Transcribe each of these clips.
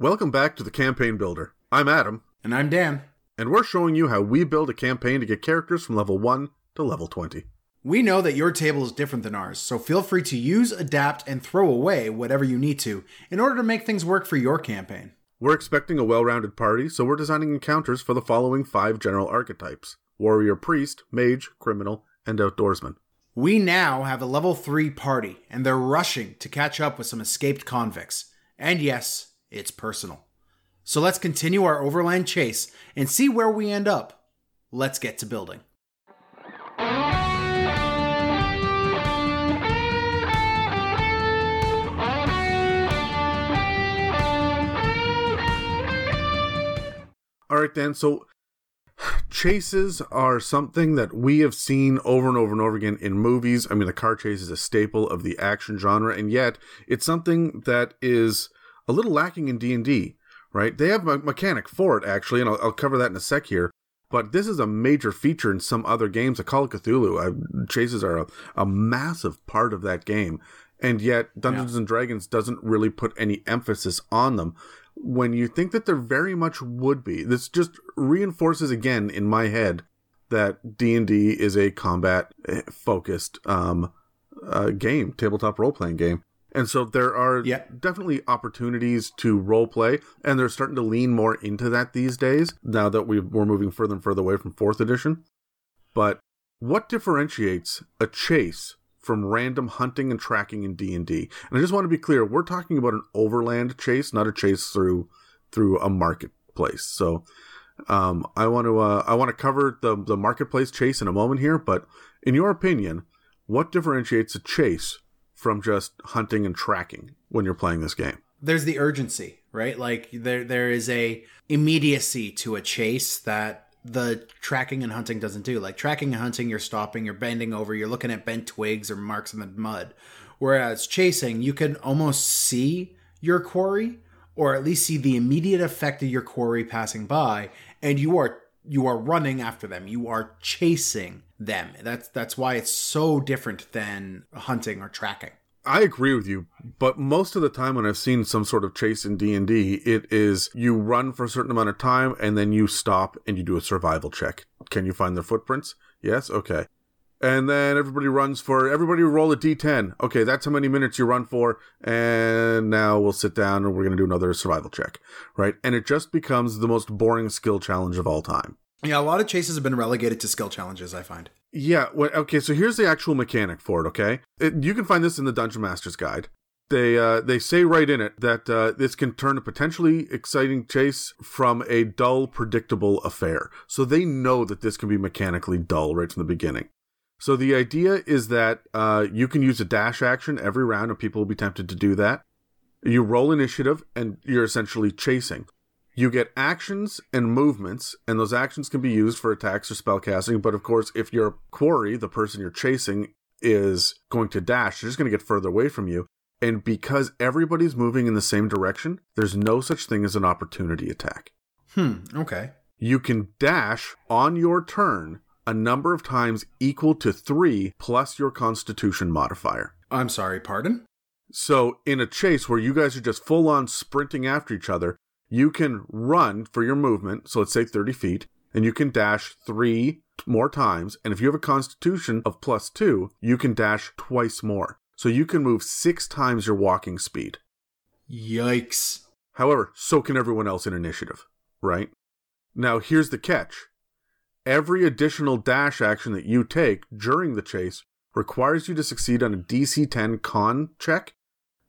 Welcome back to the Campaign Builder. I'm Adam, And I'm Dan. and we're showing you how we build a campaign to get characters from level 1 to level 20. We know that your table is different than ours, so feel free to use, adapt, and throw away whatever you need to in order to make things work for your campaign. We're expecting a well rounded party, so we're designing encounters for the following five general archetypes warrior, priest, mage, criminal, and outdoorsman. We now have a level 3 party, and they're rushing to catch up with some escaped convicts. And yes, it's personal. So let's continue our overland chase and see where we end up. Let's get to building. All right, Dan. So chases are something that we have seen over and over and over again in movies. I mean, the car chase is a staple of the action genre, and yet it's something that is a little lacking in D and D. Right? They have a mechanic for it actually, and I'll, I'll cover that in a sec here. But this is a major feature in some other games. A Call of Cthulhu uh, chases are a, a massive part of that game, and yet Dungeons and Dragons doesn't really put any emphasis on them when you think that there very much would be this just reinforces again in my head that d&d is a combat eh, focused um, uh, game tabletop role-playing game and so there are Yeah. definitely opportunities to role play and they're starting to lean more into that these days now that we we're moving further and further away from fourth edition but what differentiates a chase from random hunting and tracking in D&D? And I just want to be clear, we're talking about an overland chase, not a chase through through a marketplace. So um, I want to uh, I want to cover the the marketplace chase in a moment here, but in your opinion, what differentiates a chase from just hunting and tracking when you're playing this game? there's the urgency, right? Like there there is a immediacy to a chase that the tracking and hunting doesn't do. Like tracking and hunting, you're stopping, you're bending over, you're looking at bent twigs or marks in the mud. Whereas chasing, you can almost see your quarry or at least see the immediate effect of your quarry passing by and you are you are running after them. You are chasing them. That's that's why it's so different than hunting or tracking. I agree with you, but most of the time when I've seen some sort of chase in D&D, it is you run for a certain amount of time and then you stop and you do a survival check. Can you find their footprints? Yes, okay. And then everybody runs for everybody roll a d10. Okay, that's how many minutes you run for and now we'll sit down and we're going to do another survival check, right? And it just becomes the most boring skill challenge of all time. Yeah, a lot of chases have been relegated to skill challenges, I find. Yeah. Well, okay. So here's the actual mechanic for it. Okay, it, you can find this in the Dungeon Master's Guide. They uh, they say right in it that uh, this can turn a potentially exciting chase from a dull, predictable affair. So they know that this can be mechanically dull right from the beginning. So the idea is that uh, you can use a dash action every round, and people will be tempted to do that. You roll initiative, and you're essentially chasing. You get actions and movements, and those actions can be used for attacks or spellcasting. But of course, if your quarry, the person you're chasing, is going to dash, they're just going to get further away from you. And because everybody's moving in the same direction, there's no such thing as an opportunity attack. Hmm, okay. You can dash on your turn a number of times equal to three plus your constitution modifier. I'm sorry, pardon? So, in a chase where you guys are just full on sprinting after each other, you can run for your movement, so let's say 30 feet, and you can dash three more times. And if you have a constitution of plus two, you can dash twice more. So you can move six times your walking speed. Yikes. However, so can everyone else in initiative, right? Now, here's the catch every additional dash action that you take during the chase requires you to succeed on a DC 10 con check,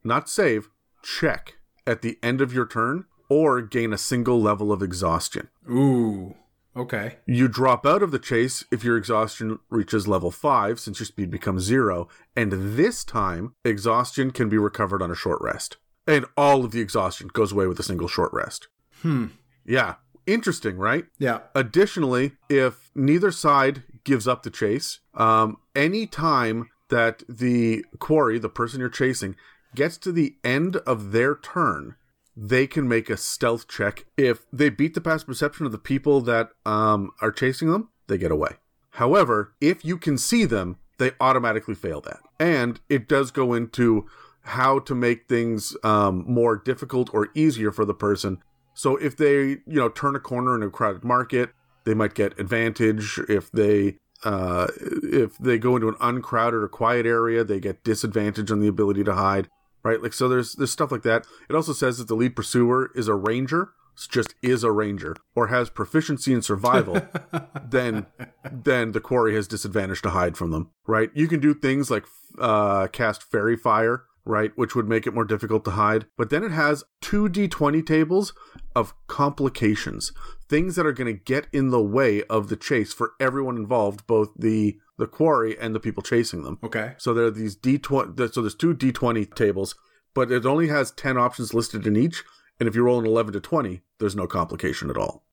not save, check at the end of your turn, or gain a single level of exhaustion. Ooh. Okay. You drop out of the chase if your exhaustion reaches level 5, since your speed becomes 0, and this time, exhaustion can be recovered on a short rest. And all of the exhaustion goes away with a single short rest. Hmm. Yeah, interesting, right? Yeah. Additionally, if neither side gives up the chase, um, any time that the quarry, the person you're chasing, gets to the end of their turn, they can make a stealth check. If they beat the past perception of the people that um, are chasing them, they get away. However, if you can see them, they automatically fail that. And it does go into how to make things um, more difficult or easier for the person. So if they, you know, turn a corner in a crowded market, they might get advantage. If they uh, if they go into an uncrowded or quiet area, they get disadvantage on the ability to hide. Right, like so. There's there's stuff like that. It also says that the lead pursuer is a ranger, just is a ranger or has proficiency in survival, then then the quarry has disadvantage to hide from them. Right? You can do things like uh, cast faerie fire, right, which would make it more difficult to hide. But then it has two d20 tables of complications, things that are going to get in the way of the chase for everyone involved, both the the quarry and the people chasing them. Okay. So there are these d20. So there's two d20 tables, but it only has 10 options listed in each and if you roll an 11 to 20, there's no complication at all.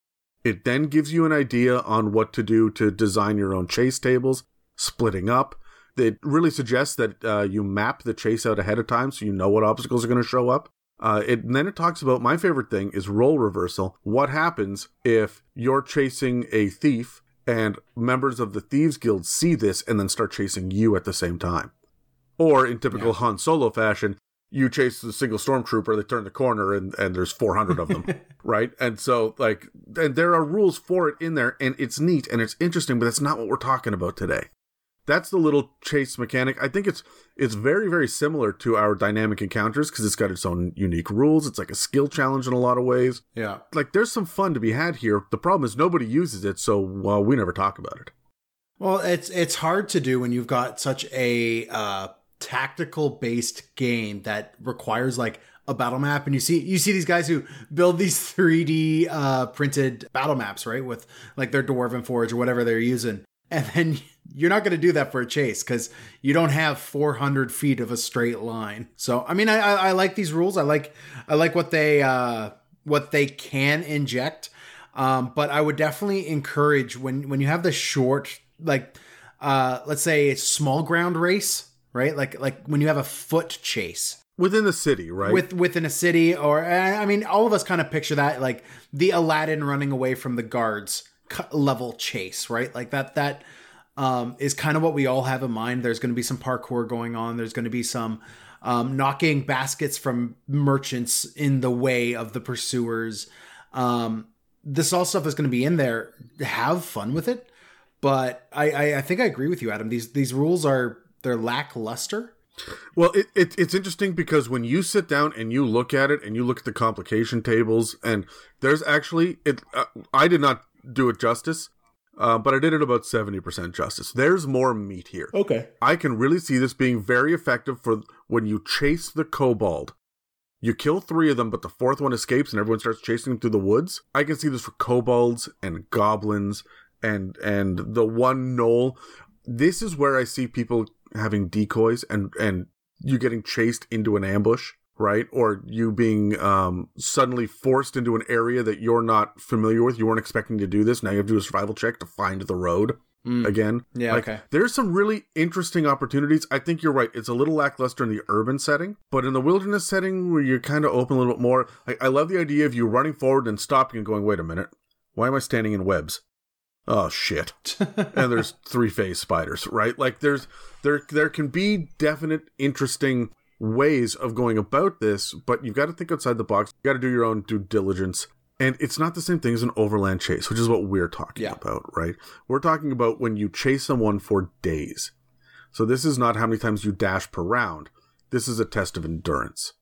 It then gives you an idea on what to do to design your own chase tables, splitting up. It really suggests that uh, you map the chase out ahead of time so you know what obstacles are going to show up. Uh, it, and then it talks about my favorite thing is role reversal. What happens if you're chasing a thief and members of the Thieves Guild see this and then start chasing you at the same time? Or in typical yeah. Han Solo fashion, you chase the single stormtrooper, they turn the corner and, and there's 400 of them, right? And so, like, and there are rules for it in there, and it's neat and it's interesting, but that's not what we're talking about today. That's the little chase mechanic. I think it's it's very very similar to our dynamic encounters because it's got its own unique rules. It's like a skill challenge in a lot of ways. Yeah, like there's some fun to be had here. The problem is nobody uses it, so well, we never talk about it. Well, it's it's hard to do when you've got such a uh, tactical based game that requires like a battle map and you see you see these guys who build these 3D uh, printed battle maps, right? With like their dwarven forge or whatever they're using. And then you're not going to do that for a chase because you don't have 400 feet of a straight line. So I mean, I, I, I like these rules. I like I like what they uh, what they can inject. Um, but I would definitely encourage when when you have the short like uh, let's say a small ground race right? Like like when you have a foot chase within the city, right? With within a city, or I mean, all of us kind of picture that like the Aladdin running away from the guards level chase, right? Like that that um, is kind of what we all have in mind. There's going to be some parkour going on. There's going to be some um, knocking baskets from merchants in the way of the pursuers. Um, this all stuff is going to be in there. Have fun with it, but I, I I think I agree with you, Adam. These these rules are they're lackluster. Well, it, it, it's interesting because when you sit down and you look at it and you look at the complication tables, and there's actually it. Uh, I did not do it justice, uh, but I did it about seventy percent justice. There's more meat here. Okay, I can really see this being very effective for when you chase the kobold. You kill three of them, but the fourth one escapes, and everyone starts chasing them through the woods. I can see this for kobolds and goblins and and the one gnoll. This is where I see people having decoys and and you getting chased into an ambush right? Or you being um, suddenly forced into an area that you're not familiar with. You weren't expecting to do this. Now you have to do a survival check to find the road mm. again. Yeah like, okay. there's some really interesting opportunities. I think you're right. It's a little lackluster in the urban setting but in the wilderness setting where you're kind of open a little bit more like, i love the idea of you running forward and stopping and going wait a minute. Why am i standing in webs? Oh shit. And there's three phase spiders right? Like there's there there can be definite interesting ways of going about this but you've got to think outside the box You've got to do your own due diligence and it's not the same thing as an overland chase which is what we're talking yeah. about right we're talking about when you chase someone for days so this is not how many times you dash per round this is a test of endurance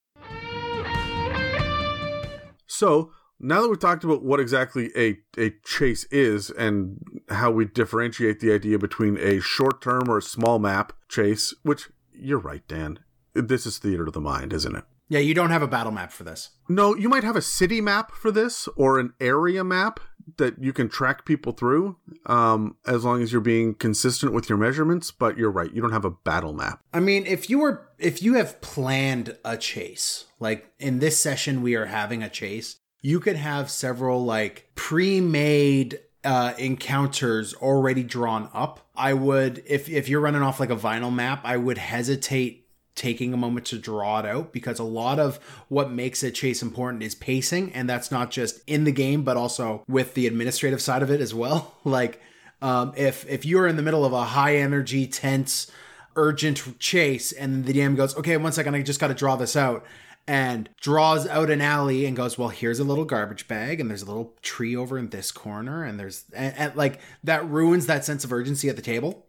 so now that we've talked about what exactly a, a chase is and how we differentiate the idea between a short term or a small map chase, which you're right, Dan. This is theater of the mind, isn't it? Yeah, you don't have a battle map for this. No, you might have a city map for this or an area map that you can track people through um, as long as you're being consistent with your measurements but you're right you don't have a battle map i mean if you were if you have planned a chase like in this session we are having a chase you could have several like pre-made uh, encounters already drawn up. I would, if if you're running off like a vinyl map, I would hesitate taking a moment to draw it out because a lot of what makes a chase important is pacing, and that's not just in the game, but also with the administrative side of it as well. like, um, if if you're in the middle of a high energy, tense urgent chase, and the DM goes, "Okay, one second, I just got to draw this out." And draws out an alley and goes, Well, here's a little garbage bag, and there's a little tree over in this corner, and there's and, and like that ruins that sense of urgency at the table.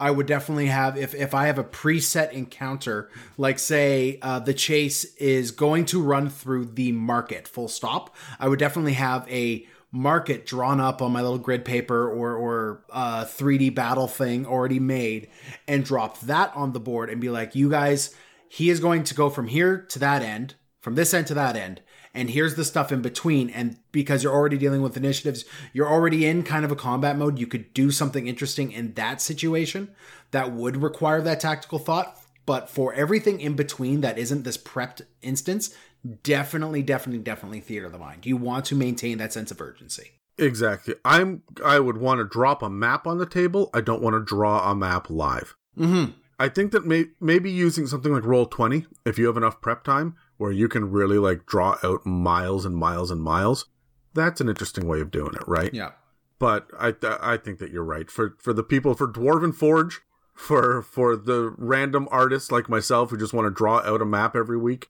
I would definitely have if if I have a preset encounter, like say uh, the chase is going to run through the market, full stop. I would definitely have a market drawn up on my little grid paper or or uh, 3D battle thing already made, and drop that on the board and be like, you guys, he is going to go from here to that end, from this end to that end, and here's the stuff in between. And because you're already dealing with initiatives, you're already in kind of a combat mode. You could do something interesting in that situation that would require that tactical thought. But for everything in between that isn't this prepped instance, definitely, definitely, definitely theater of the mind. You want to maintain that sense of urgency. Exactly. I'm. I would want to drop a map on the table. I don't want to draw a map live. Mm-hmm. I think that may, maybe using something like Roll Twenty, if you have enough prep time, where you can really like draw out miles and miles and miles, that's an interesting way of doing it, right? Yeah. But I I think that you're right for for the people for Dwarven Forge, for for the random artists like myself who just want to draw out a map every week.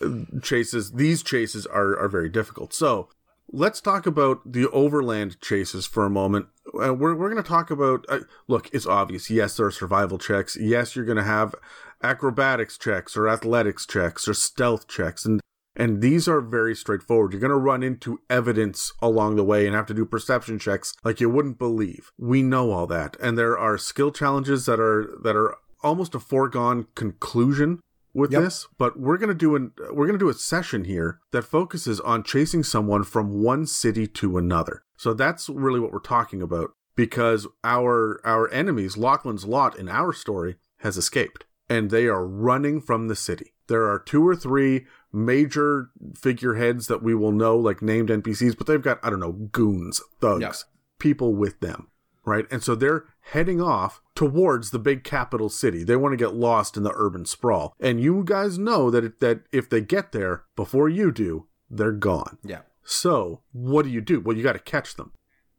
Uh, chases these chases are are very difficult. So let's talk about the overland chases for a moment. Uh, we're we're going to talk about. Uh, look, it's obvious. Yes, there are survival checks. Yes, you're going to have acrobatics checks or athletics checks or stealth checks, and and these are very straightforward. You're going to run into evidence along the way and have to do perception checks like you wouldn't believe. We know all that, and there are skill challenges that are that are almost a foregone conclusion with yep. this, but we're gonna do an we're gonna do a session here that focuses on chasing someone from one city to another. So that's really what we're talking about because our our enemies, Lachlan's lot in our story, has escaped and they are running from the city. There are two or three major figureheads that we will know, like named NPCs, but they've got I don't know goons, thugs, yep. people with them right? And so they're heading off towards the big capital city. They want to get lost in the urban sprawl. And you guys know that it, that if they get there before you do, they're gone. Yeah. So, what do you do? Well, you got to catch them.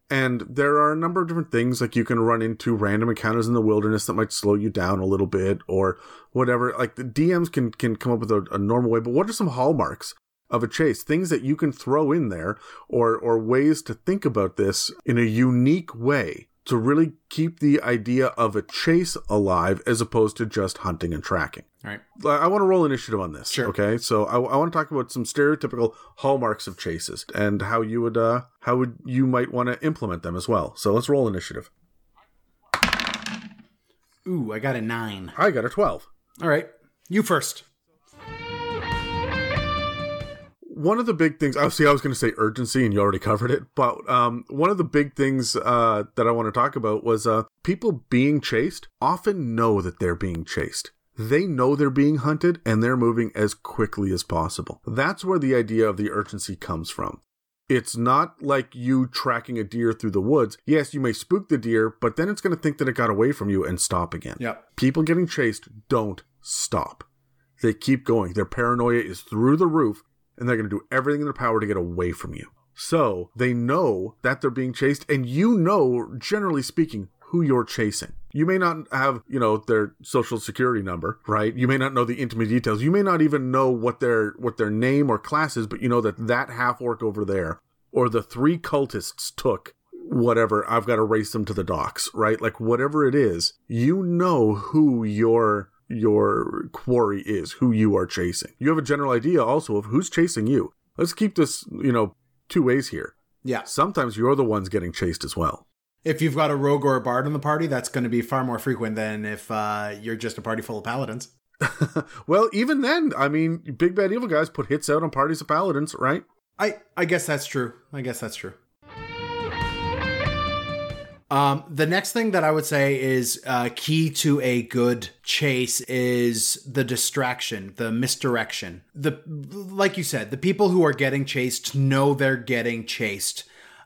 And there are a number of different things like you can run into random encounters in the wilderness that might slow you down a little bit or whatever. Like the DMs can can come up with a, a normal way, but what are some hallmarks of a chase, things that you can throw in there or or ways to think about this in a unique way to really keep the idea of a chase alive as opposed to just hunting and tracking. All right. I want to roll initiative on this. Sure. Okay. So I, I want to talk about some stereotypical hallmarks of chases and how you would uh how would you might want to implement them as well. So let's roll initiative. Ooh, I got a nine. I got a twelve. All right. You first one of the big things obviously i was going to say urgency and you already covered it but um, one of the big things uh, that i want to talk about was uh, people being chased often know that they're being chased. They know they're being hunted and they're moving as quickly as possible. That's where the idea of the urgency comes from. It's not like you tracking a deer through the woods. Yes you may spook the deer but then it's going to think that it got away from you and stop again. Yep. people getting chased don't stop. They keep going. Their paranoia is through the roof and they're going to do everything in their power to get away from you. So they know that they're being chased, and you know, generally speaking, who you're chasing. You may not have, you know, their social security number, right? You may not know the intimate details. You may not even know what their what their name or class is, but you know that that half orc over there or the three cultists took whatever. I've got to race them to the docks, right? Like whatever it is, you know who your your quarry is, who you are chasing. You have a general idea also of who's chasing you. Let's keep this, you know, two ways here. Yeah. Sometimes you're the ones getting chased as well. If you've got a rogue or a bard in the party, that's going to be far more frequent than if uh, you're just a party full of paladins. well, even then, I mean, big bad evil guys put hits out on parties of paladins, right? I I guess that's true. I guess that's true. Um, the next thing that I would say is uh, key to a good chase is the distraction, the misdirection. The like you said, the people who are getting chased know they're getting chased.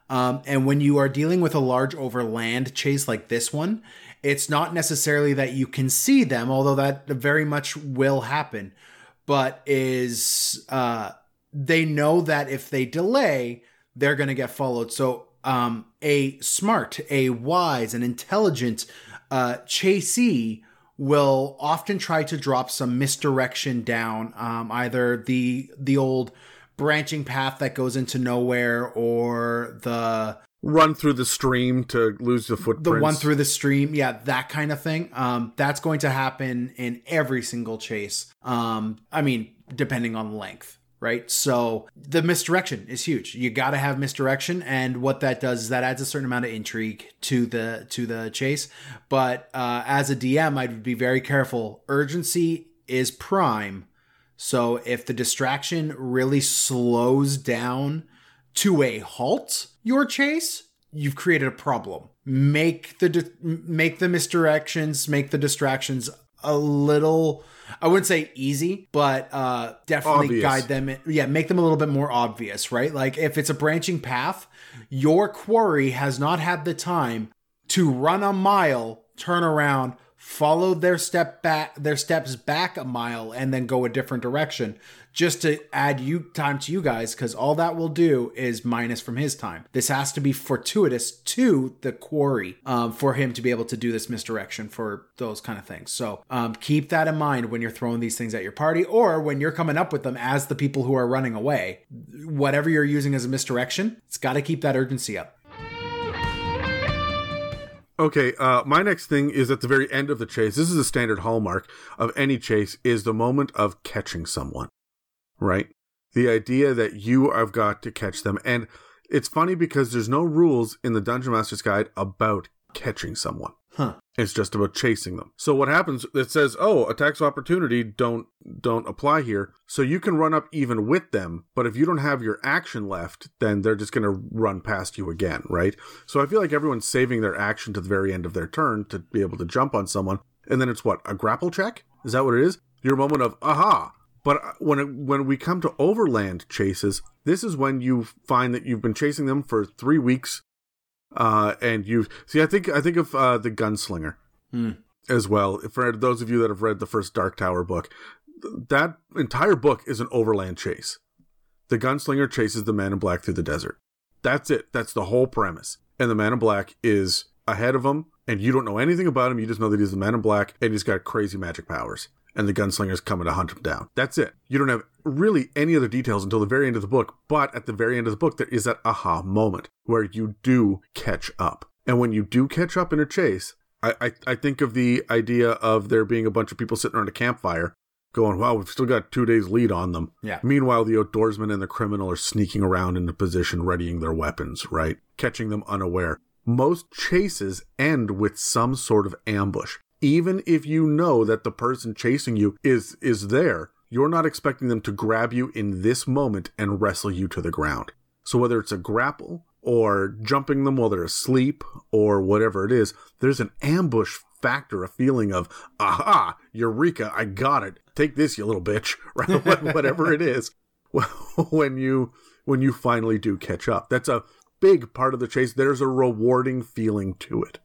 Um, and when you are dealing with a large overland chase like this one, it's not necessarily that you can see them, although that very much will happen. But is uh, they know that if they delay, they're going to get followed. So um, a smart, a wise, an intelligent uh, chasee will often try to drop some misdirection down, um, either the the old branching path that goes into nowhere or the run through the stream to lose the footprints. the one through the stream yeah that kind of thing. Um that's going to happen in every single chase. Um i mean depending on length right? So the misdirection is huge. You got to have misdirection and what that does is that adds a certain amount of intrigue to the to the chase. But uh as a dm i'd be very careful. Urgency is prime. So if the distraction really slows down to a halt your chase, you've created a problem. Make the di- make the misdirections, make the distractions a little I wouldn't say easy, but uh definitely Obvious. guide them in- yeah, make them a little bit more obvious, right? Like if it's a branching path, your quarry has not had the time to run a mile, turn around, follow their step back their steps back a mile and then go a different direction just to add you time to you guys because all that will do is minus from his time. This has to be fortuitous to the quarry um, for him to be able to do this misdirection for those kind of things. So um, keep that in mind when you're throwing these things at your party or when you're coming up with them as the people who are running away. Whatever you're using as a misdirection it's got to keep that urgency up Okay, uh, my next thing is at the very end of the chase. This is a standard hallmark of any chase is the moment of catching someone, right? The idea that you have got to catch them. And it's funny because there's no rules in the Dungeon Master's Guide about catching someone. huh It's just about chasing them. So what happens? It says, "Oh, attacks of opportunity don't don't apply here." So you can run up even with them, but if you don't have your action left, then they're just going to run past you again, right? So I feel like everyone's saving their action to the very end of their turn to be able to jump on someone, and then it's what a grapple check. Is that what it is? Your moment of aha. But uh, when it, when we come to overland chases, this is when you find that you've been chasing them for three weeks uh, and you see, I think I think of uh, the Gunslinger Hmm. as well. For those of you that have read the first Dark Tower book, th- that entire book is an overland chase. The Gunslinger chases the Man in Black through the desert. That's it. That's the whole premise. And the Man in Black is ahead of him, and you don't know anything about him. You just know that he's the Man in Black, and he's got crazy magic powers. And the Gunslinger's coming to hunt him down. That's it. You don't have really any other details until the very end of the book. But at the very end of the book, there is that aha moment where you do catch up. And when you do catch up in a chase, I, I, I think of the idea of there being a bunch of people sitting around a campfire going, wow, we've still got two days lead on them. Yeah. Meanwhile, the outdoorsman and the criminal are sneaking around into position, readying their weapons, right? Catching them unaware. Most chases end with some sort of ambush. Even if you know that the person chasing you is is there, you're not expecting them to grab you in this moment and wrestle you to the ground. So whether it's a grapple or jumping them while they're asleep or whatever it is, there's an ambush factor, a feeling of, aha, eureka, I got it. Take this, you little bitch, right? whatever it is. When you when you finally do catch up. That's a big part of the chase. There's a rewarding feeling to it.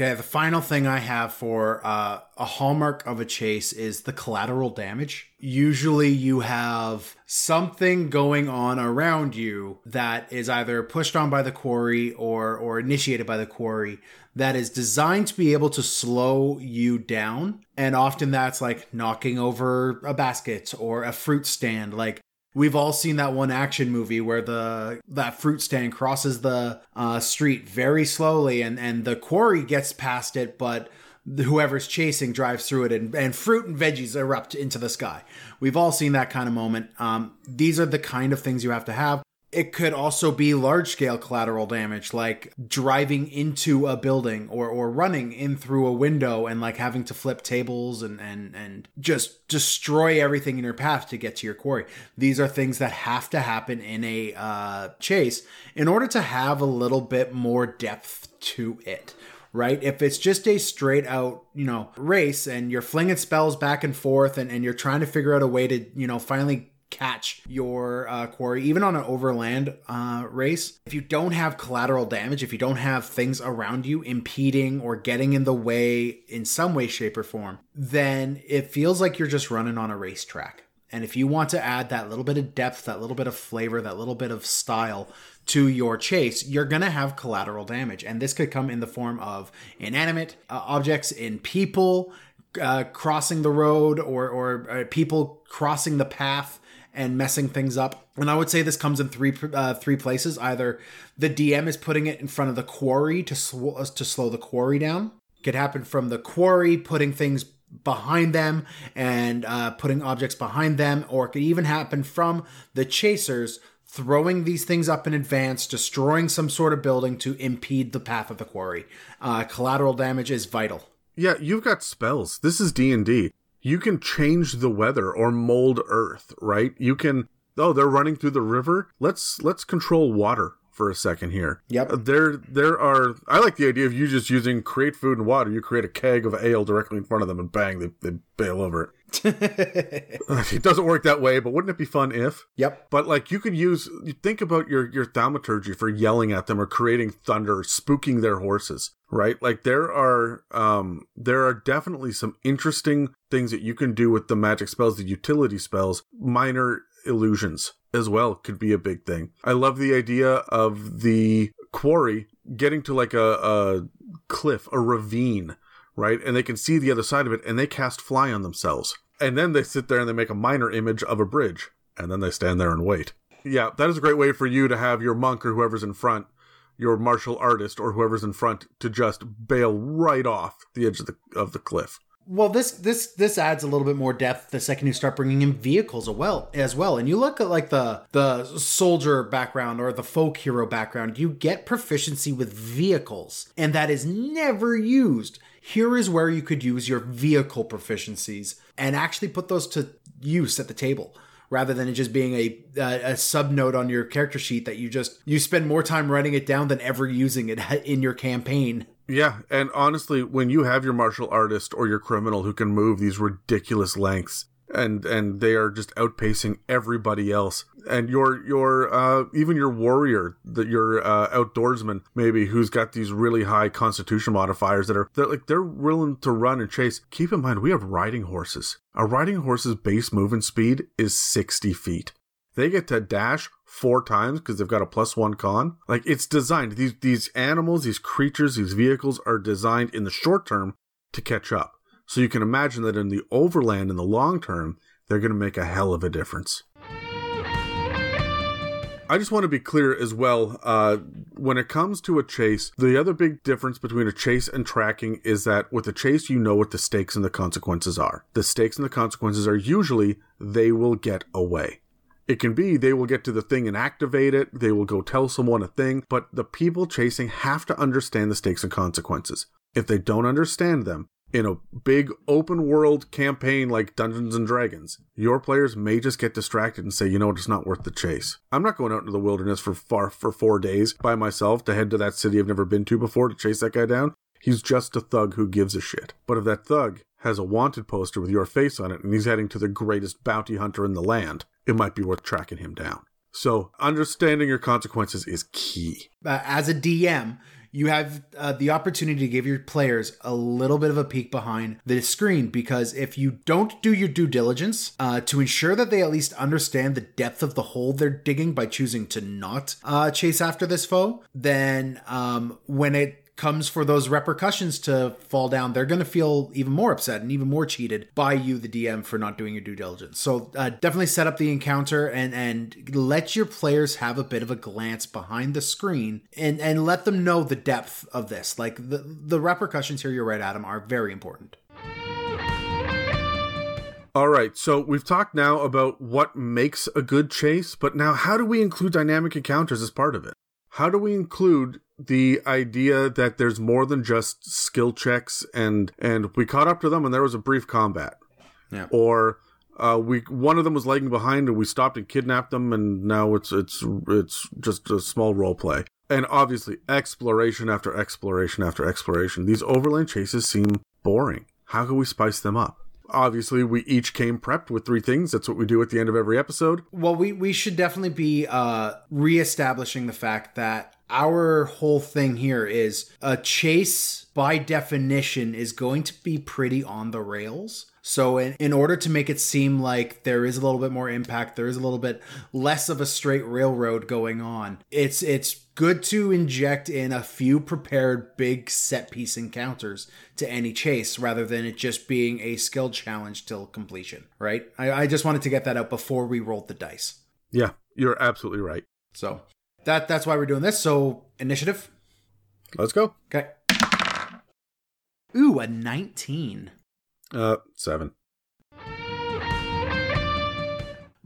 Okay, the final thing I have for uh, a hallmark of a chase is the collateral damage. Usually, you have something going on around you that is either pushed on by the quarry or or initiated by the quarry that is designed to be able to slow you down. And often that's like knocking over a basket or a fruit stand. Like We've all seen that one action movie where the that fruit stand crosses the uh, street very slowly, and and the quarry gets past it, but whoever's chasing drives through it, and, and fruit and veggies erupt into the sky. We've all seen that kind of moment. Um, these are the kind of things you have to have. It could also be large scale collateral damage, like driving into a building or, or running in through a window and like having to flip tables and, and, and just destroy everything in your path to get to your quarry. These are things that have to happen in a uh, chase in order to have a little bit more depth to it right? If it's just a straight out, you know, race and you're flinging spells back and forth and, and you're trying to figure out a way to, you know, finally catch your uh, quarry, even on an overland uh, race. If you don't have collateral damage, if you don't have things around you impeding or getting in the way in some way, shape, or form, then it feels like you're just running on a racetrack. And if you want to add that little bit of depth, that little bit of flavor, that little bit of style to your chase, you're going to have collateral damage. And this could come in the form of inanimate uh, objects, in people uh, crossing the road, or, or uh, people crossing the path and messing things up. And I would say this comes in three uh, three places. Either the DM is putting it in front of the quarry to sw- to slow the quarry down. Could happen from the quarry putting things behind them and uh, putting objects behind them, or it could even happen from the chasers throwing these things up in advance, destroying some sort of building to impede the path of the quarry. Uh, collateral damage is vital. Yeah, you've got spells. This is D and D you can change the weather or mold earth, right? You can oh, they're running through the river. Let's let's control water for a second here. Yep. Uh, there there are I like the idea of you just using create food and water. You create a keg of ale directly in front of them and bang, they, they bail over it. it doesn't work that way, but wouldn't it be fun if? Yep. But like you could use you think about your your thaumaturgy for yelling at them or creating thunder, spooking their horses, right? Like there are um there are definitely some interesting things that you can do with the magic spells, the utility spells, minor illusions as well could be a big thing. I love the idea of the quarry getting to like a, a cliff, a ravine right? And they can see the other side of it and they cast fly on themselves. And then they sit there and they make a minor image of a bridge. And then they stand there and wait. Yeah, that is a great way for you to have your monk or whoever's in front, your martial artist or whoever's in front, to just bail right off the edge of the of the cliff. Well, this this this adds a little bit more depth the second you start bringing in vehicles as well as well. And you look at like the the soldier background or the folk hero background, you get proficiency with vehicles, and that is never used here is where you could use your vehicle proficiencies and actually put those to use at the table rather than it just being a, a, a sub note on your character sheet that you just you spend more time writing it down than ever using it in your campaign yeah and honestly when you have your martial artist or your criminal who can move these ridiculous lengths and and they are just outpacing everybody else and your your uh even your warrior that your uh outdoorsman maybe who's got these really high constitution modifiers that are they're like they're willing to run and chase. Keep in mind we have riding horses. A riding horse's base movement speed is 60 feet. They get to dash four times because they've got a plus one con like it's designed these these animals these creatures these vehicles are designed in the short term to catch up so you can imagine that in the overland in the long term, they're going to make a hell of a difference. I just want to be clear as well. Uh, when it comes to a chase, the other big difference between a chase and tracking is that with a chase, you know what the stakes and the consequences are. The stakes and the consequences are usually they will get away. It can be they will get to the thing and activate it, they will go tell someone a thing, but the people chasing have to understand the stakes and consequences. If they don't understand them, in a big open world campaign like Dungeons and Dragons, your players may just get distracted and say, you know, it's not worth the chase. I'm not going out into the wilderness for far for four days by myself to head to that city I've never been to before to chase that guy down. He's just a thug who gives a shit. But if that thug has a wanted poster with your face on it and he's heading to the greatest bounty hunter in the land, it might be worth tracking him down. So, understanding your consequences is key. Uh, as a DM, you have uh, the opportunity to give your players a little bit of a peek behind the screen because if you don't do your due diligence uh, to ensure that they at least understand the depth of the hole they're digging by choosing to not uh, chase after this foe, then um, when it comes for those repercussions to fall down, they're going to feel even more upset and even more cheated by you, the DM, for not doing your due diligence. So uh, definitely set up the encounter and and let your players have a bit of a glance behind the screen and and let them know the depth of this. Like the the repercussions here, you're right, Adam, are very important. All right, so we've talked now about what makes a good chase, but now how do we include dynamic encounters as part of it? How do we include the idea that there's more than just skill checks and and we caught up to them and there was a brief combat. Yeah. Or uh, we one of them was lagging behind and we stopped and kidnapped them and now it's it's it's just a small role play. And obviously exploration after exploration after exploration. These overland chases seem boring. How can we spice them up? Obviously we each came prepped with three things that's what we do at the end of every episode well we we should definitely be uh reestablishing the fact that our whole thing here is a chase by definition is going to be pretty on the rails So, in, in order to make it seem like there is a little bit more impact, there is a little bit less of a straight railroad going on. It's it's good to inject in a few prepared big set piece encounters to any chase rather than it just being a skill challenge till completion. Right? I, I just wanted to get that out before we rolled the dice. Yeah, you're absolutely right. So that that's why we're doing this. So initiative. Let's go. Okay. Ooh, a 19. Uh, seven.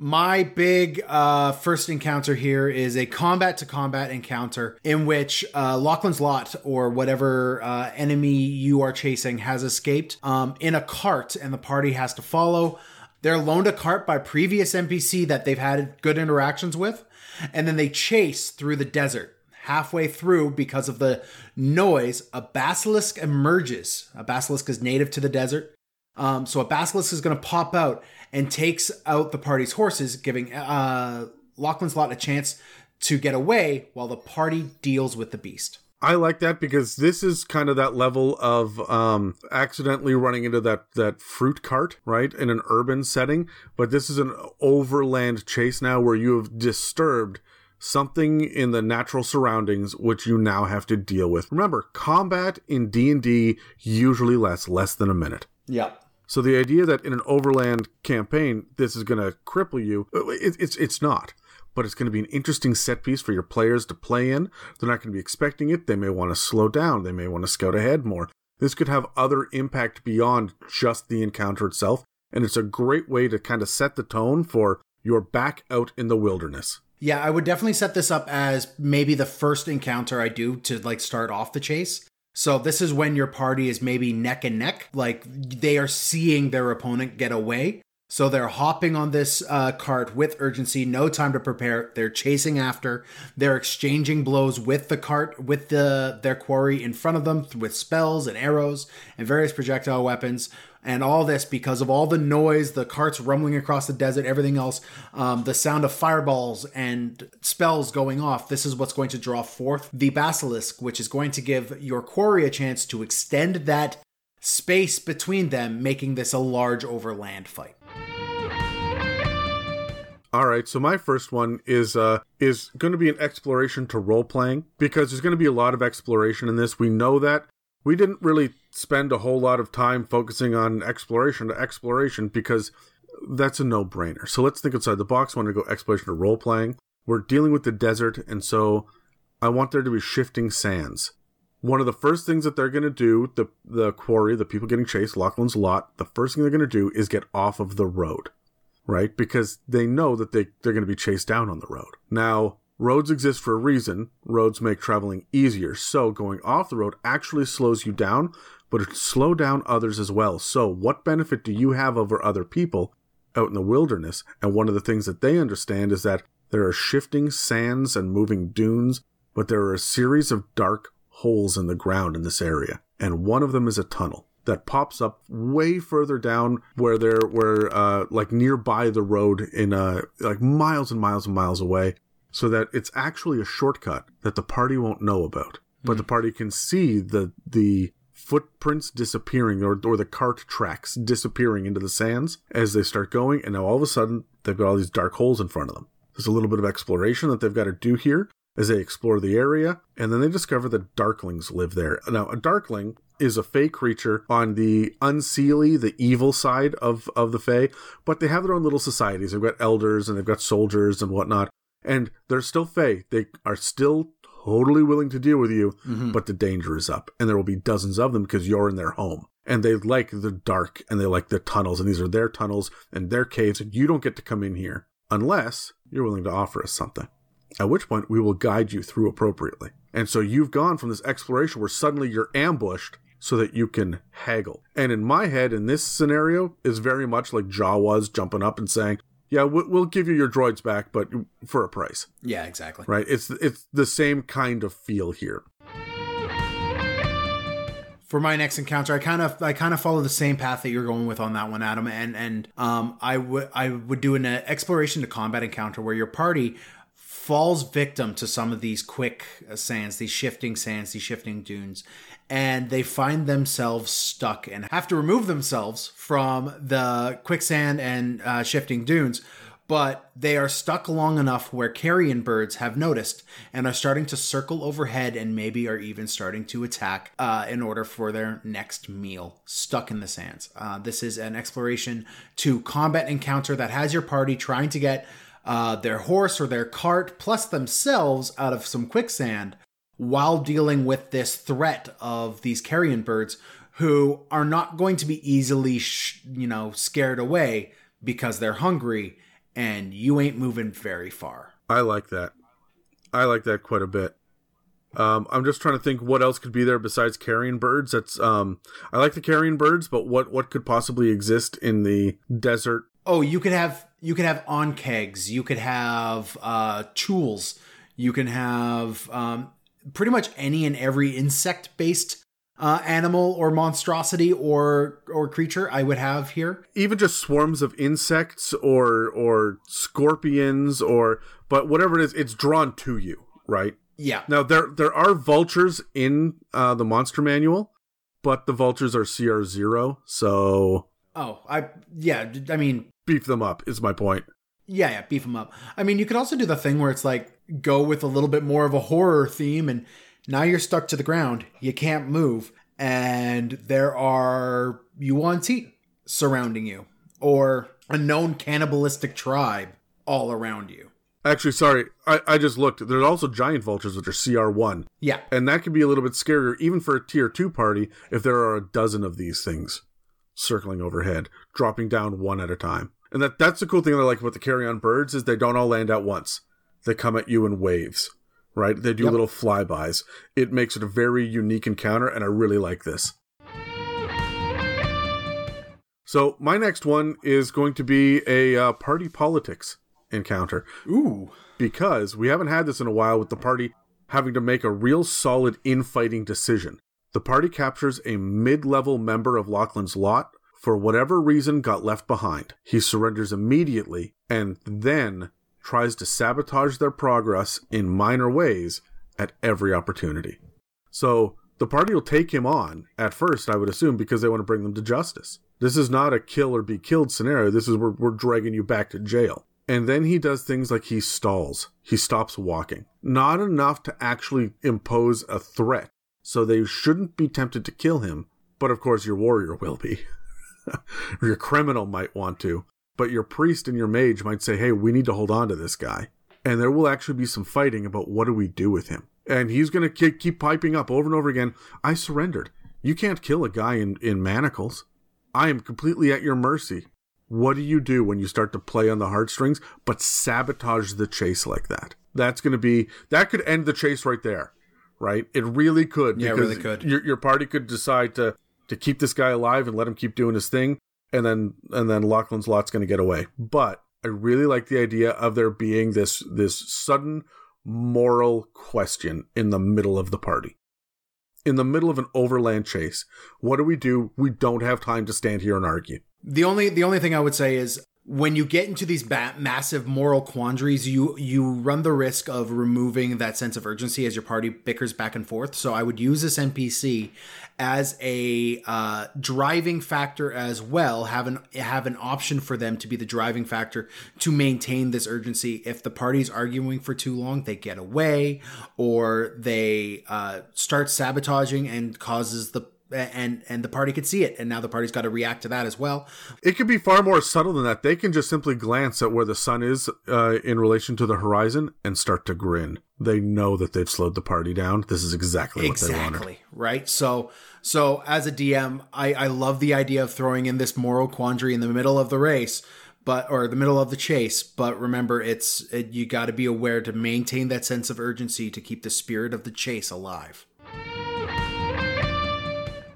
My big uh, first encounter here is a combat to combat encounter in which uh, Lachlan's Lot or whatever uh, enemy you are chasing has escaped um, in a cart and the party has to follow. They're loaned a cart by previous NPC that they've had good interactions with, and then they chase through the desert. Halfway through, because of the noise, a basilisk emerges. A basilisk is native to the desert. Um, so a basilisk is going to pop out and takes out the party's horses, giving uh, Lachlan's Lot a chance to get away while the party deals with the beast. I like that because this is kind of that level of um, accidentally running into that that fruit cart, right, in an urban setting. But this is an overland chase now where you have disturbed something in the natural surroundings which you now have to deal with. Remember, combat in D&D usually lasts less than a minute. Yeah. So the idea that in an overland campaign this is going to cripple you, uh, it, it's it's not. But it's going to be an interesting set piece for your players to play in. They're not going to be expecting it. They may want to slow down. They may want to scout ahead more. This could have other impact beyond just the encounter itself, and it's a great way to kind of set the tone for your back out in the wilderness. Yeah, I would definitely set this up as maybe the first encounter I do to like start off the chase. So this is when your party is maybe neck and neck, like they are seeing their opponent get away. So they're hopping on this uh, cart with urgency, no time to prepare. They're chasing after. They're exchanging blows with the cart, with the their quarry in front of them, with spells and arrows and various projectile weapons and all this because of all the noise, the carts rumbling across the desert, everything else, um, the sound of fireballs and spells going off. This is what's going to draw forth the basilisk, which is going to give your quarry a chance to extend that space between them, making this a large overland fight. All right, so my first one is uh is going to be an exploration to role playing because there's going to be a lot of exploration in this. We know that we didn't really spend a whole lot of time focusing on exploration to exploration because that's a no brainer. So let's think outside the box. I want to go exploration to role playing. We're dealing with the desert, and so I want there to be shifting sands. One of the first things that they're going to do, the the quarry, the people getting chased, Lachlan's lot, the first thing they're going to do is get off of the road, right? Because they know that they, they're going to be chased down on the road. Now, Roads exist for a reason. Roads make traveling easier. So going off the road actually slows you down, but it slow down others as well. So what benefit do you have over other people out in the wilderness? And one of the things that they understand is that there are shifting sands and moving dunes, but there are a series of dark holes in the ground in this area. And one of them is a tunnel that pops up way further down where they're where uh like nearby the road in uh like miles and miles and miles away so that it's actually a shortcut that the party won't know about, but the party can see the the footprints disappearing or, or the cart tracks disappearing into the sands as they start going and now all of a sudden they've got all these dark holes in front of them there's a little bit of exploration that they've got to do here as they explore the area and then they discover that darklings live there now a darkling is a fey creature on the unseelie, the evil side of, of the Fae, but they have their own little societies. They've got elders and they've got soldiers and whatnot and they're still Fae. They are still totally willing to deal with you, mm-hmm. but the danger is up, and there will be dozens of them because you're in their home. And they like the dark and they like the tunnels, and these are their tunnels and their caves, and you don't get to come in here unless you're willing to offer us something. At which point, we will guide you through appropriately. And so you've gone from this exploration where suddenly you're ambushed so that you can haggle. And in my head, in this scenario, is very much like Jawas jumping up and saying, yeah, we'll give you your droids back, but for a price. Yeah, exactly. Right. It's it's the same kind of feel here. For my next encounter, I kind of I kind of follow the same path that you're going with on that one, Adam, and and um I would I would do an exploration to combat encounter where your party falls victim to some of these quick sands, these shifting sands, these shifting dunes, and they find themselves stuck and have to remove themselves from the quicksand and uh, shifting dunes. But they are stuck long enough where carrion birds have noticed and are starting to circle overhead and maybe are even starting to attack uh, in order for their next meal. Stuck in the sands. Uh, this is an exploration to combat encounter that has your party trying to get uh, their horse or their cart plus themselves out of some quicksand while dealing with this threat of these carrion birds who are not going to be easily, sh- you know, scared away because they're hungry and you ain't moving very far. I like that. I like that quite a bit. Um, I'm just trying to think what else could be there besides carrion birds. That's um, I like the carrion birds, but what what could possibly exist in the desert? Oh, you could have you could have ankhegs. You could have uh, tools. You can have um, pretty much any and every insect based uh, animal or monstrosity or or creature I would have here. Even just swarms of insects or or scorpions or but whatever it is, it's drawn to you, right? Yeah. Now there there are vultures in uh, the monster manual, but the vultures are CR zero, so Oh, I yeah. I mean, beef them up is my point. Yeah, yeah, beef them up. I mean, you could also do the thing where it's like go with a little bit more of a horror theme, and now you're stuck to the ground. You can't move, and there are yuan-ti surrounding you, or a known cannibalistic tribe all around you. Actually, sorry, I, I just looked. There's also giant vultures, which are CR1. Yeah. And that can be a little bit scarier, even for a tier 2 party, if there are a dozen of these things circling overhead, dropping down one at a time. And that that's the cool thing I like about the carrion birds is they don't all land at once. They come at you in waves, right? They do Yep. little flybys. It makes it a very unique encounter, and I really like this. So my next one is going to be a uh, party politics encounter Ooh. because we haven't had this in a while with the party having to make a real solid infighting decision. The party captures a mid level member of Lachlan's lot, for whatever reason, got left behind. He surrenders immediately and then tries to sabotage their progress in minor ways at every opportunity. So the party will take him on at first, I would assume, because they want to bring them to justice. This is not a kill or be killed scenario. This is where we're dragging you back to jail. And then he does things like he stalls. He stops walking. Not enough to actually impose a threat. So they shouldn't be tempted to kill him. But of course, your warrior will be. or your criminal might want to. But your priest and your mage might say, hey, we need to hold on to this guy. And there will actually be some fighting about what do we do with him. And he's going to keep piping up over and over again. I surrendered. You can't kill a guy in, in manacles. I am completely at your mercy. What do you do when you start to play on the heartstrings, but sabotage the chase like that? That's going to be, that could end the chase right there, right? It really could. Yeah, it really could. Your, your party could decide to, to keep this guy alive and let him keep doing his thing. And then, and then Lachlan's lot's going to get away. But I really like the idea of there being this, this sudden moral question in the middle of the party. In the middle of an overland chase, what do we do? We don't have time to stand here and argue. The only the only thing I would say is when you get into these ba- massive moral quandaries, you you run the risk of removing that sense of urgency as your party bickers back and forth. So I would use this NPC as a uh, driving factor as well. Have an have an option for them to be the driving factor to maintain this urgency. If the party's arguing for too long, they get away or they uh, start sabotaging and causes the and and the party could see it and now the party's got to react to that as well It could be far more subtle than that. They can just simply glance at where the sun is uh, in relation to the horizon and start to grin. They know that they've slowed the party down. This is exactly what they wanted. exactly right so so as a dm i i love the idea of throwing in this moral quandary in the middle of the race but or the middle of the chase but remember it's it, you got to be aware to maintain that sense of urgency to keep the spirit of the chase alive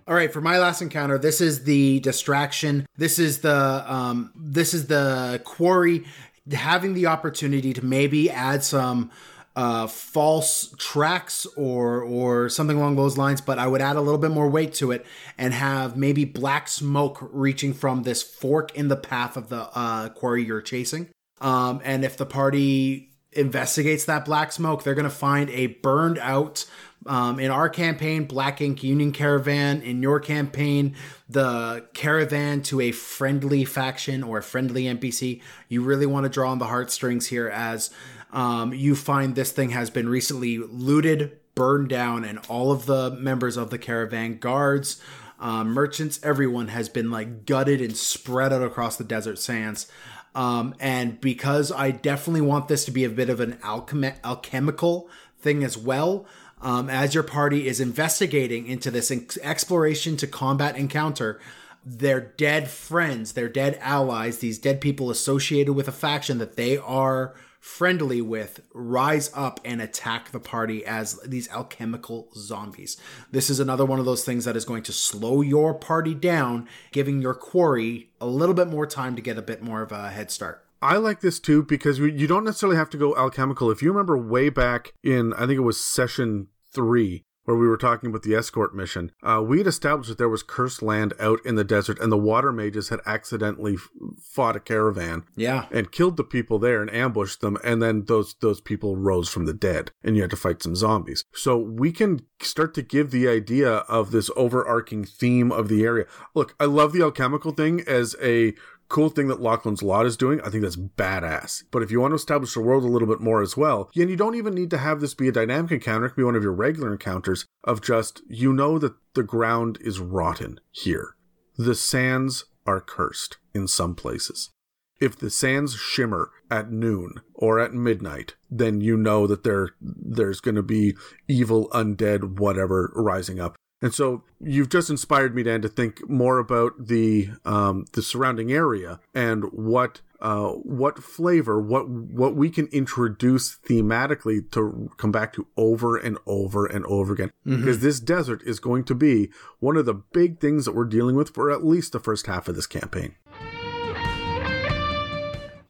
all right, for my last encounter, this is the distraction. This is the um, this is the quarry having the opportunity to maybe add some uh, false tracks or or something along those lines. But I would add a little bit more weight to it and have maybe black smoke reaching from this fork in the path of the uh, quarry you're chasing. Um, and if the party investigates that black smoke, they're going to find a burned out. Um, in our campaign, Black Ink Union Caravan. In your campaign, the caravan to a friendly faction or a friendly NPC. You really want to draw on the heartstrings here as um, you find this thing has been recently looted, burned down, and all of the members of the caravan, guards, um, merchants, everyone has been like gutted and spread out across the desert sands. Um, and because I definitely want this to be a bit of an alchemi- alchemical thing as well, um, as your party is investigating into this exploration to combat encounter, their dead friends, their dead allies, these dead people associated with a faction that they are friendly with rise up and attack the party as these alchemical zombies. This is another one of those things that is going to slow your party down, giving your quarry a little bit more time to get a bit more of a head start. I like this too because you don't necessarily have to go alchemical. If you remember way back in, I think it was session three, where we were talking about the escort mission, uh, we had established that there was cursed land out in the desert, and the water mages had accidentally f- fought a caravan, yeah, and killed the people there and ambushed them, and then those those people rose from the dead, and you had to fight some zombies. So we can start to give the idea of this overarching theme of the area. Look, I love the alchemical thing as a cool thing that Lachlan's Lot is doing, I think that's badass. But if you want to establish the world a little bit more as well, and you don't even need to have this be a dynamic encounter, it can be one of your regular encounters of just, you know that the ground is rotten here. The sands are cursed in some places. If the sands shimmer at noon or at midnight, then you know that there there's going to be evil undead whatever rising up. And so you've just inspired me, Dan, to think more about the um, the surrounding area and what uh, what flavor, what what we can introduce thematically to come back to over and over and over again. Mm-hmm. Because this desert is going to be one of the big things that we're dealing with for at least the first half of this campaign.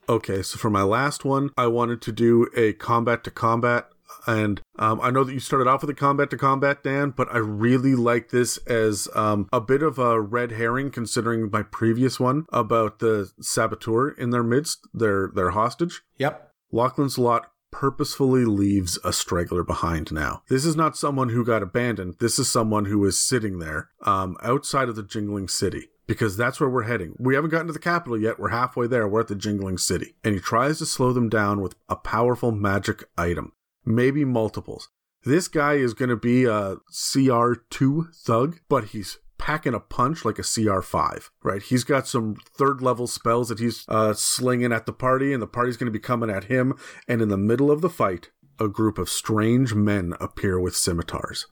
Okay, so for my last one, I wanted to do a combat to combat and um, I know that you started off with a combat to combat, Dan, but I really like this as um, a bit of a red herring, considering my previous one about the saboteur in their midst, their their hostage. Yep. Lachlan's lot purposefully leaves a straggler behind now. This is not someone who got abandoned. This is someone who is sitting there um, outside of the jingling city because that's where we're heading. We haven't gotten to the capital yet. We're halfway there. We're at the jingling city. And he tries to slow them down with a powerful magic item maybe multiples. This guy is going to be a CR2 thug, but he's packing a punch like a CR5, right? He's got some third level spells that he's uh, slinging at the party, and the party's going to be coming at him. And in the middle of the fight, a group of strange men appear with scimitars.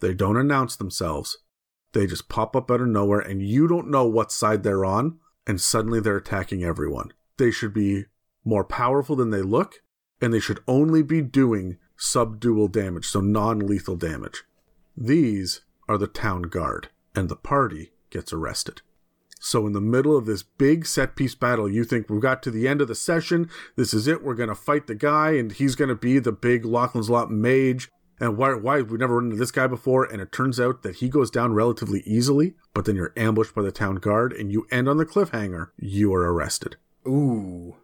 They don't announce themselves, they just pop up out of nowhere, and you don't know what side they're on, and suddenly they're attacking everyone. They should be more powerful than they look, and they should only be doing subdual damage, so non lethal damage. These are the town guard, and the party gets arrested. So, in the middle of this big set piece battle, you think we've got to the end of the session. This is it. We're going to fight the guy, and he's going to be the big Lachlan's Lot mage. And why, why we never run into this guy before? And it turns out that he goes down relatively easily, but then you're ambushed by the town guard, and you end on the cliffhanger. You are arrested. Ooh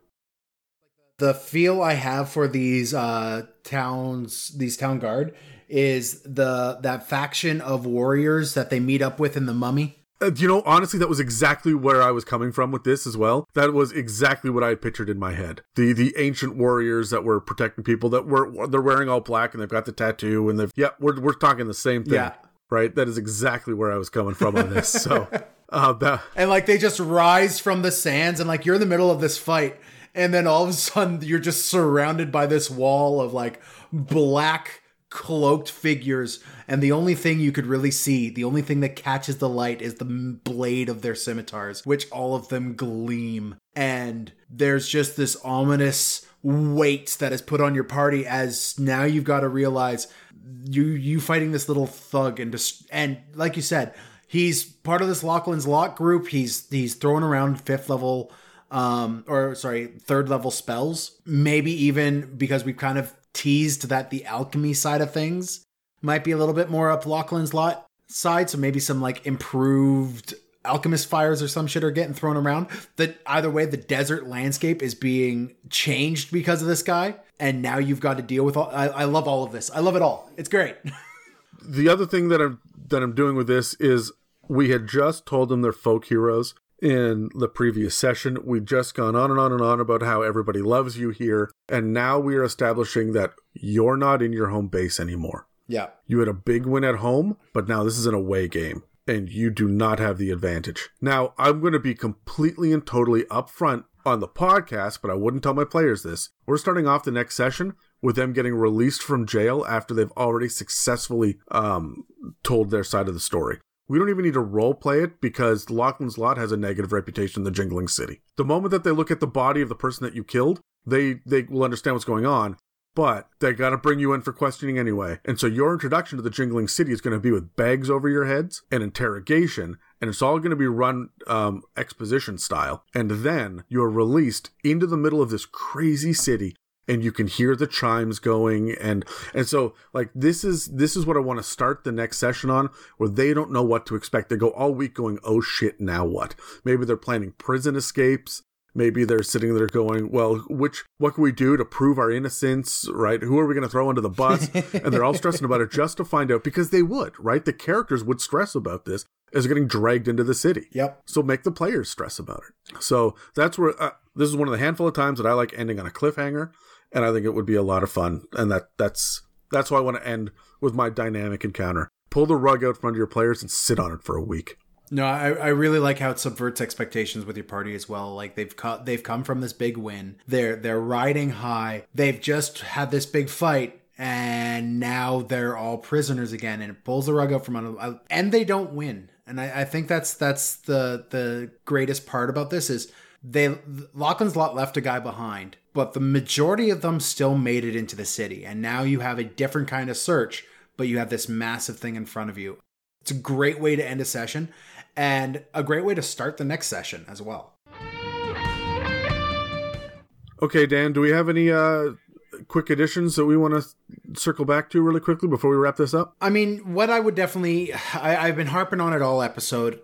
the feel I have for these uh, towns, these town guard, is the that faction of warriors that they meet up with in the Mummy. Uh, you know, honestly, that was exactly where I was coming from with this as well. That was exactly what I had pictured in my head. The the ancient warriors that were protecting people that were they're wearing all black and they've got the tattoo and they've yeah, we're we're talking the same thing. Yeah. Right? That is exactly where I was coming from on this. So uh, and like they just rise from the sands and like you're in the middle of this fight and then all of a sudden you're just surrounded by this wall of like black cloaked figures and the only thing you could really see the only thing that catches the light is the blade of their scimitars which all of them gleam. And there's just this ominous weight that is put on your party as now you've got to realize you you fighting this little thug and just and like you said he's part of this Lachlan's Lot group. He's he's throwing around fifth level um, or sorry, third level spells. Maybe even because we've kind of teased that the alchemy side of things might be a little bit more up Lachlan's lot side. So maybe some like improved alchemist fires or some shit are getting thrown around. That either way, the desert landscape is being changed because of this guy, and now you've got to deal with all. I, I love all of this. I love it all. It's great. the other thing that I'm that I'm doing with this is we had just told them they're folk heroes in the previous session. We'd just gone on and on and on about how everybody loves you here, and now we are establishing that you're not in your home base anymore. yeah. You had a big win at home, but now this is an away game, and you do not have the advantage. Now, I'm going to be completely and totally upfront on the podcast, but I wouldn't tell my players this. We're starting off the next session with them getting released from jail after they've already successfully um, told their side of the story. We don't even need to role play it because Lachlan's Lot has a negative reputation in the Jingling City. The moment that they look at the body of the person that you killed, they they will understand what's going on. But they got to bring you in for questioning anyway. And so your introduction to the Jingling City is going to be with bags over your heads and interrogation, and it's all going to be run um, exposition style. And then you're released into the middle of this crazy city and you can hear the chimes going and and so like this is this is what I want to start the next session on where they don't know what to expect. They go all week going, "Oh shit, now what?" Maybe they're planning prison escapes. Maybe they're sitting there going, "Well, which what can we do to prove our innocence, right? Who are we going to throw under the bus?" and they're all stressing about it just to find out because they would, right? The characters would stress about this as getting dragged into the city. Yep. So make the players stress about it. So that's where uh, this is one of the handful of times that I like ending on a cliffhanger, and I think it would be a lot of fun. And that that's that's why I want to end with my dynamic encounter. Pull the rug out from under your players and sit on it for a week. No, I, I really like how it subverts expectations with your party as well. Like they've co- they've come from this big win. They're they're riding high. They've just had this big fight, and now they're all prisoners again. And it pulls the rug out from under. them And they don't win. And I, I think that's that's the the greatest part about this is they Lachlan's lot left a guy behind, but the majority of them still made it into the city. And now you have a different kind of search, but you have this massive thing in front of you. It's a great way to end a session and a great way to start the next session as well. Okay, Dan, do we have any uh, quick additions that we want to circle back to really quickly before we wrap this up? I mean, what I would definitely, I, I've been harping on it all episode.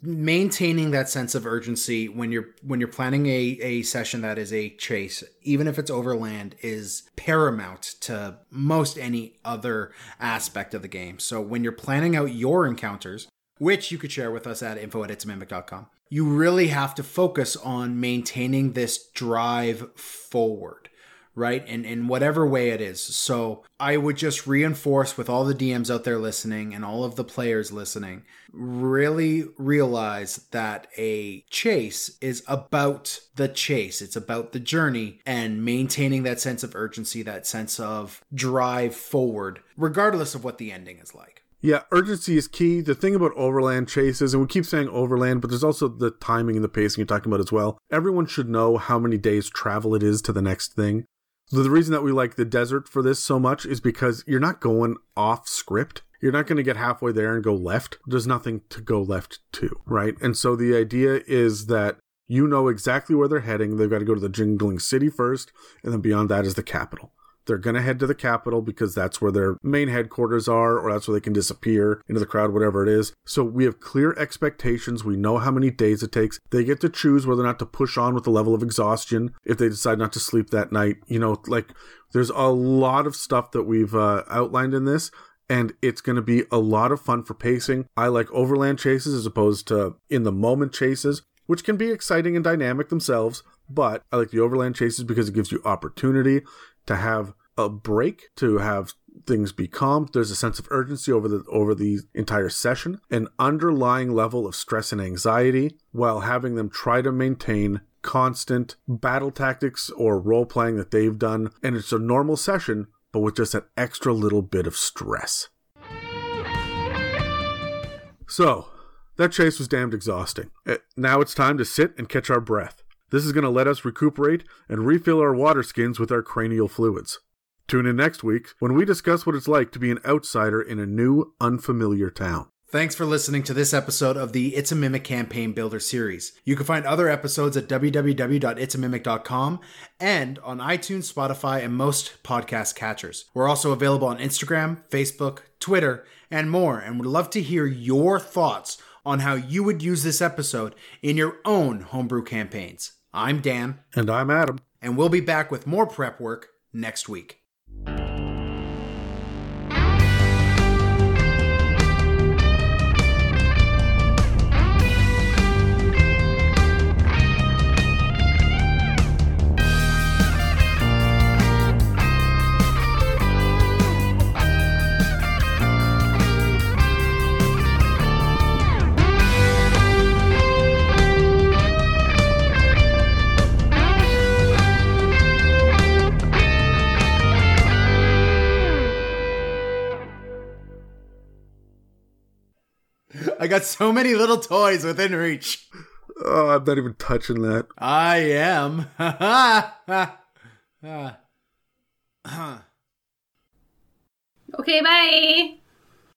Maintaining that sense of urgency when you're when you're planning a, a session that is a chase, even if it's overland, is paramount to most any other aspect of the game. So when you're planning out your encounters, which you could share with us at info at itsamimic.com. You really have to focus on maintaining this drive forward, right? And in whatever way it is. So I would just reinforce with all the DMs out there listening and all of the players listening, really realize that a chase is about the chase. It's about the journey and maintaining that sense of urgency, that sense of drive forward, regardless of what the ending is like. Yeah, urgency is key. The thing about overland chases, and we keep saying overland, but there's also the timing and the pacing you're talking about as well. Everyone should know how many days travel it is to the next thing. The reason that we like the desert for this so much is because you're not going off script. You're not going to get halfway there and go left. There's nothing to go left to, right? And so the idea is that you know exactly where they're heading. They've got to go to the Jingling City first, and then beyond that is the capital. They're going to head to the capital because that's where their main headquarters are, or that's where they can disappear into the crowd, whatever it is. So we have clear expectations. We know how many days it takes. They get to choose whether or not to push on with the level of exhaustion if they decide not to sleep that night. You know, like there's a lot of stuff that we've uh, outlined in this. And it's going to be a lot of fun for pacing. I like overland chases as opposed to in the moment chases, which can be exciting and dynamic themselves. But I like the overland chases because it gives you opportunity to have a break, to have things be calm. There's a sense of urgency over the over the entire session, an underlying level of stress and anxiety, while having them try to maintain constant battle tactics or role playing that they've done. And it's a normal session, but with just that extra little bit of stress. So, that chase was damned exhausting. Now it's time to sit and catch our breath. This is going to let us recuperate and refill our water skins with our cranial fluids. Tune in next week when we discuss what it's like to be an outsider in a new, unfamiliar town. Thanks for listening to this episode of the It's a Mimic Campaign Builder series. You can find other episodes at www.itsamimic.com and on iTunes, Spotify, and most podcast catchers. We're also available on Instagram, Facebook, Twitter, and more, and would love to hear your thoughts on how you would use this episode in your own homebrew campaigns. I'm Dan. And I'm Adam. And we'll be back with more prep work next week. I got so many little toys within reach. Oh, I'm not even touching that. I am. okay, bye.